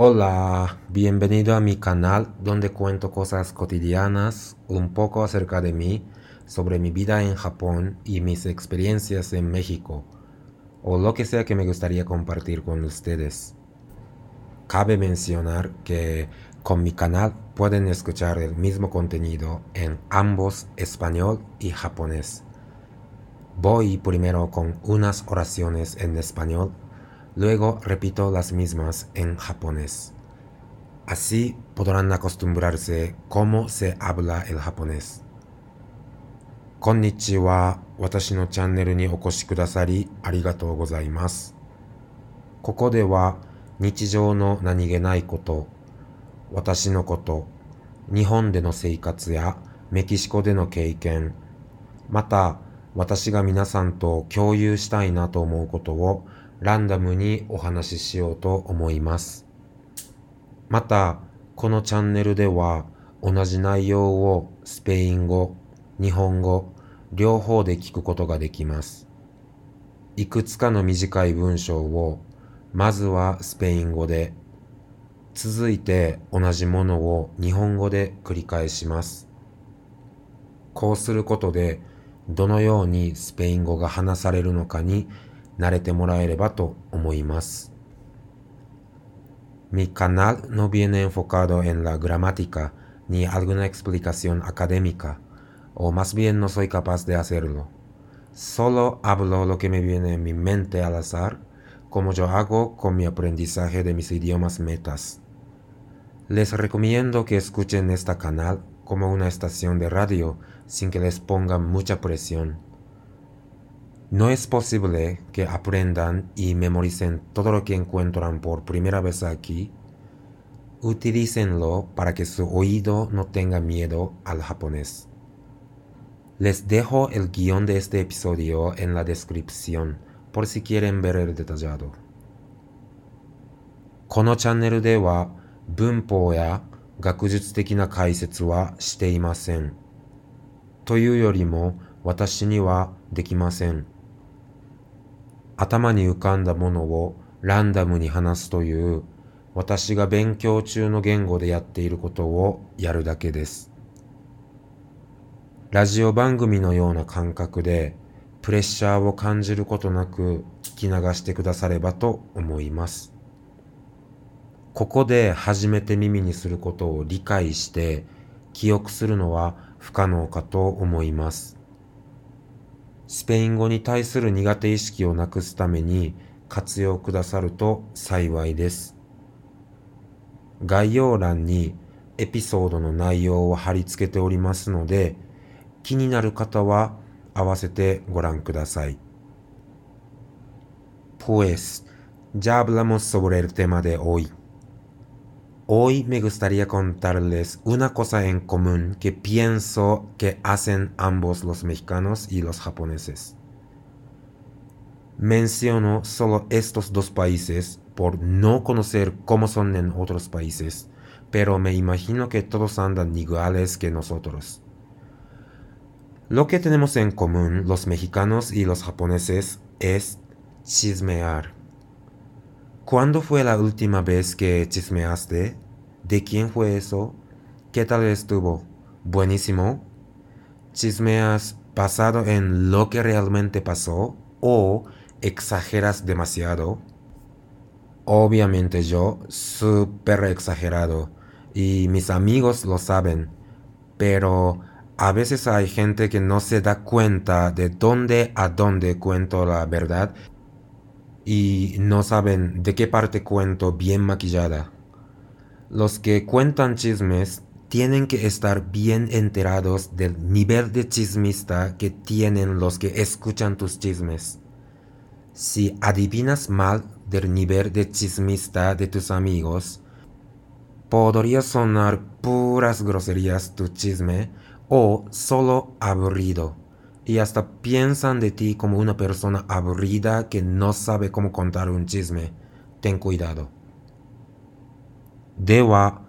Hola, bienvenido a mi canal donde cuento cosas cotidianas, un poco acerca de mí, sobre mi vida en Japón y mis experiencias en México, o lo que sea que me gustaría compartir con ustedes. Cabe mencionar que con mi canal pueden escuchar el mismo contenido en ambos español y japonés. Voy primero con unas oraciones en español Luego repito las mismas en japonés. Así podrán acostumbrarse cómo se habla el japonés. こんにちは。私のチャンネルにお越しくださりありがとうございます。ここでは日常の何気ないこと、私のこと、日本での生活やメキシコでの経験、また私が皆さんと共有したいなと思うことをランダムにお話ししようと思います。また、このチャンネルでは同じ内容をスペイン語、日本語、両方で聞くことができます。いくつかの短い文章をまずはスペイン語で、続いて同じものを日本語で繰り返します。こうすることでどのようにスペイン語が話されるのかに慣れてもらえればと思います。Mi canal no viene enfocado en la gramática ni alguna explicación académica, o más bien no soy capaz de hacerlo. Solo hablo lo que me viene en mi mente al azar, como yo hago con mi aprendizaje de mis idiomas metas. Les recomiendo que escuchen este canal como una estación de radio sin que les ponga mucha presión. No es posible que aprendan y memoricen todo lo que encuentran por primera vez aquí. Utilícenlo para que su oído no tenga miedo al japonés. Les dejo el guión de este episodio en la descripción por si quieren ver el detallado. このチャンネルでは文法や学術的な解説はしていません。というよりも私にはできません。 頭に浮かんだものをランダムに話すという私が勉強中の言語でやっていることをやるだけです。ラジオ番組のような感覚でプレッシャーを感じることなく聞き流してくださればと思います。ここで初めて耳にすることを理解して記憶するのは不可能かと思います。スペイン語に対する苦手意識をなくすために活用くださると幸いです。概要欄にエピソードの内容を貼り付けておりますので、気になる方は合わせてご覧ください。Pues, ya hablamos sobre el tema de hoy. Hoy me gustaría contarles una cosa en común que pienso que hacen ambos los mexicanos y los japoneses. Menciono solo estos dos países por no conocer cómo son en otros países, pero me imagino que todos andan iguales que nosotros. Lo que tenemos en común los mexicanos y los japoneses es chismear. ¿Cuándo fue la última vez que chismeaste? ¿De quién fue eso? ¿Qué tal estuvo? ¿Buenísimo? ¿Chismeas basado en lo que realmente pasó o exageras demasiado? Obviamente yo, súper exagerado, y mis amigos lo saben, pero a veces hay gente que no se da cuenta de dónde a dónde cuento la verdad y no saben de qué parte cuento bien maquillada. Los que cuentan chismes tienen que estar bien enterados del nivel de chismista que tienen los que escuchan tus chismes. Si adivinas mal del nivel de chismista de tus amigos, podría sonar puras groserías tu chisme o solo aburrido y hasta piensan de ti como una persona aburrida que no sabe cómo contar un chisme. Ten cuidado. では、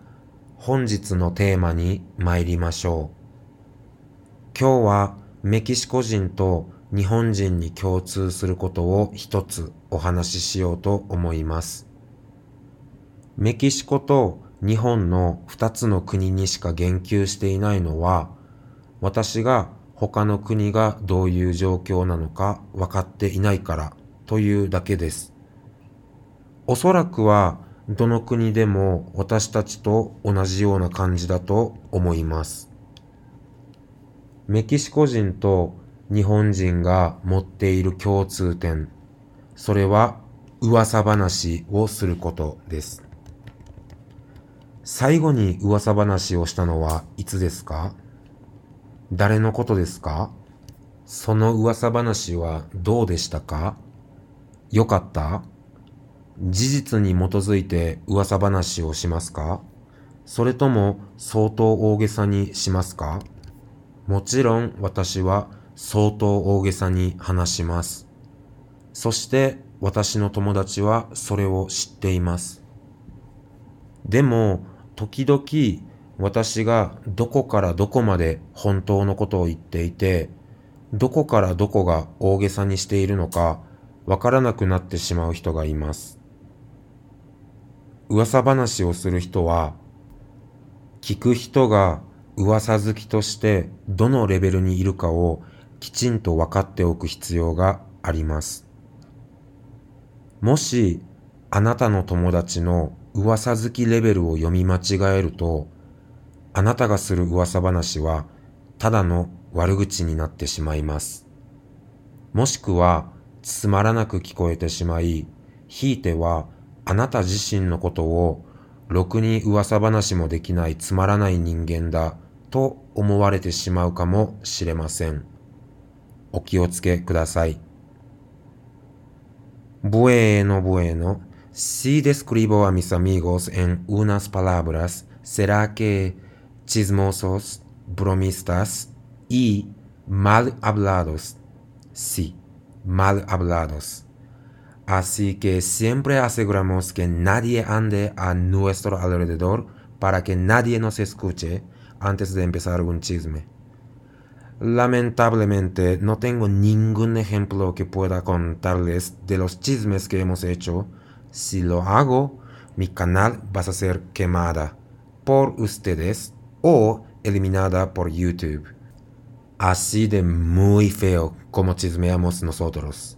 本日のテーマに参りましょう。今日はメキシコ人と日本人に共通することを一つお話ししようと思います。メキシコと日本の2つの国にしか言及していないのは、私が他の国がどういう状況なのか分かっていないからというだけです。おそらくはどの国でも私たちと同じような感じだと思います。メキシコ人と日本人が持っている共通点、それは噂話をすることです。最後に噂話をしたのはいつですか？誰のことですか？その噂話はどうでしたか？よかった？事実に基づいて噂話をしますか？それとも相当大げさにしますか？もちろん私は相当大げさに話します。そして私の友達はそれを知っています。でも時々私がどこからどこまで本当のことを言っていて、どこからどこが大げさにしているのかわからなくなってしまう人がいます。噂話をする人は、聞く人が噂好きとしてどのレベルにいるかをきちんと分かっておく必要があります。もしあなたの友達の噂好きレベルを読み間違えると、あなたがする噂話はただの悪口になってしまいます。もしくはつまらなく聞こえてしまい、ひいてはあなた自身のことをろくに噂話もできないつまらない人間だと思われてしまうかもしれません。お気をつけください。Bueno, bueno. Si describo a mis amigos en unas palabras, será que chismosos, bromistas y mal hablados. Sí, mal hablados. Así que siempre aseguramos que nadie ande a nuestro alrededor para que nadie nos escuche antes de empezar un chisme. Lamentablemente no tengo ningún ejemplo que pueda contarles de los chismes que hemos hecho si lo hago, mi canal va a ser quemada por ustedes o eliminada por YouTube. Así de muy feo como chismeamos nosotros.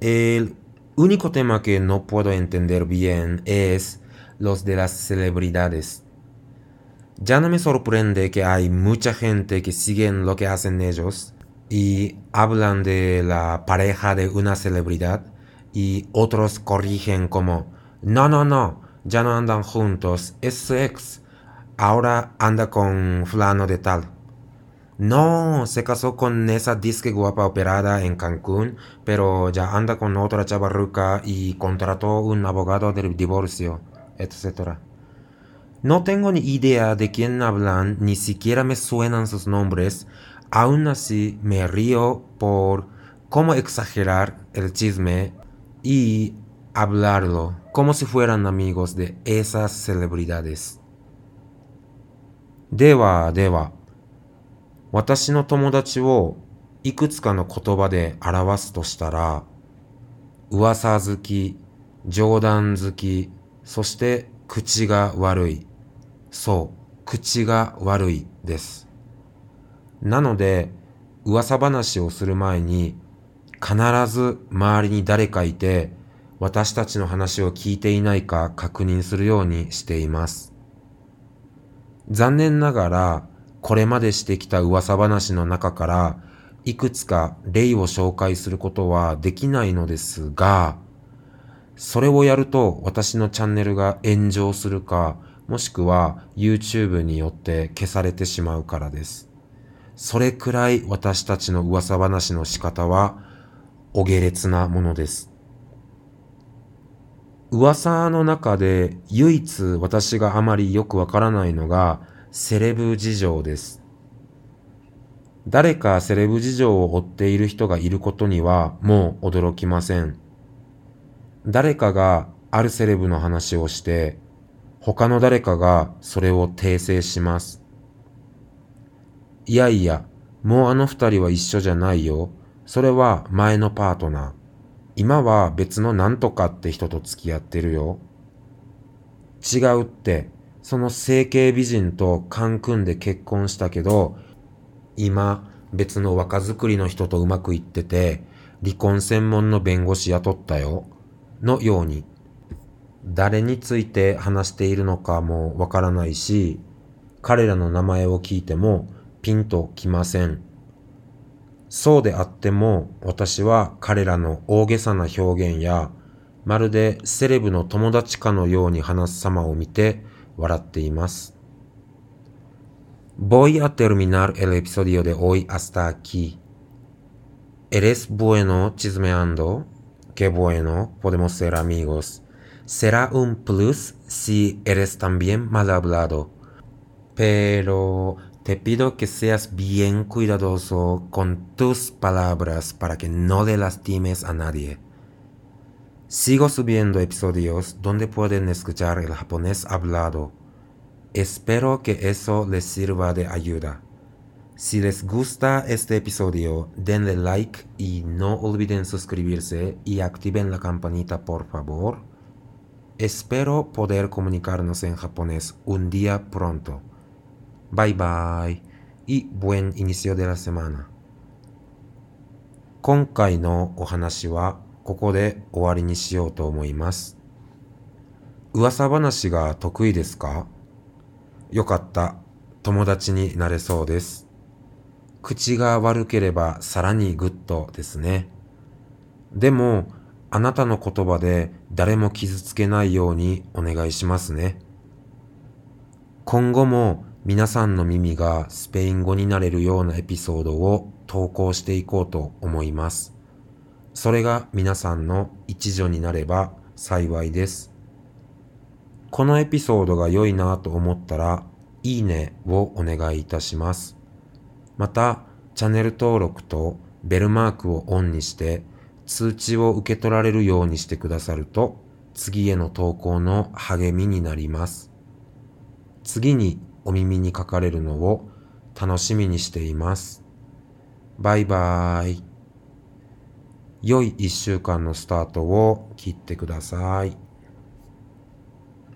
El único tema que no puedo entender bien es los de las celebridades. Ya no me sorprende que hay mucha gente que siguen lo que hacen ellos y hablan de la pareja de una celebridad y otros corrigen como, no, no, no, ya no andan juntos, es ex, ahora anda con fulano de tal. No, se casó con esa disque guapa operada en Cancún, pero ya anda con otra chavarruca y contrató un abogado del divorcio, etc. No tengo ni idea de quién hablan, ni siquiera me suenan sus nombres, aún así me río por cómo exagerar el chisme y hablarlo como si fueran amigos de esas celebridades. ではでは、私の友達をいくつかの言葉で表すとしたら、噂好き、冗談好き、そして口が悪い。そう、口が悪いです。なので、噂話をする前に必ず周りに誰かいて、私たちの話を聞いていないか確認するようにしています。残念ながら、これまでしてきた噂話の中から、いくつか例を紹介することはできないのですが、それをやると私のチャンネルが炎上するか、もしくは YouTube によって消されてしまうからです。それくらい私たちの噂話の仕方はお下劣なものです。噂の中で唯一私があまりよくわからないのがセレブ事情です。誰かセレブ事情を追っている人がいることにはもう驚きません。誰かがあるセレブの話をして他の誰かがそれを訂正します。いやいや、もうあの二人は一緒じゃないよ。それは前のパートナー。今は別のなんとかって人と付き合ってるよ。違うって、その整形美人とカンクンで結婚したけど、今別の若作りの人とうまくいってて、離婚専門の弁護士雇ったよ。のように。誰について話しているのかもわからないし、彼らの名前を聞いてもピンときません。そうであっても私は彼らの大げさな表現やまるでセレブの友達かのように話す様を見て笑っています。Voy a terminar el episodio de hoy hasta aquí. ¿Eres bueno chismeando? Qué bueno, podemos ser amigos. Será un plus si eres también mal hablado. Pero te pido que seas bien cuidadoso con tus palabras para que no le lastimes a nadie. Sigo subiendo episodios donde pueden escuchar el japonés hablado. Espero que eso les sirva de ayuda. Si les gusta este episodio, denle like y no olviden suscribirse y activen la campanita por favor. Espero poder comunicarnos en japonés un día pronto. Bye bye y buen inicio de la semana. 今回のお話はここで終わりにしようと思います。噂話が得意ですか？よかった。友達になれそうです。口が悪ければさらにグッドですね。でも、あなたの言葉で誰も傷つけないようにお願いしますね。今後も皆さんの耳がスペイン語になれるようなエピソードを投稿していこうと思います。それが皆さんの一助になれば幸いです。このエピソードが良いなと思ったら、いいねをお願いいたします。また、チャンネル登録とベルマークをオンにして通知を受け取られるようにしてくださると次への投稿の励みになります。次にお耳にかかれるのを楽しみにしています。バイバーイ。良い一週間のスタートを切ってください。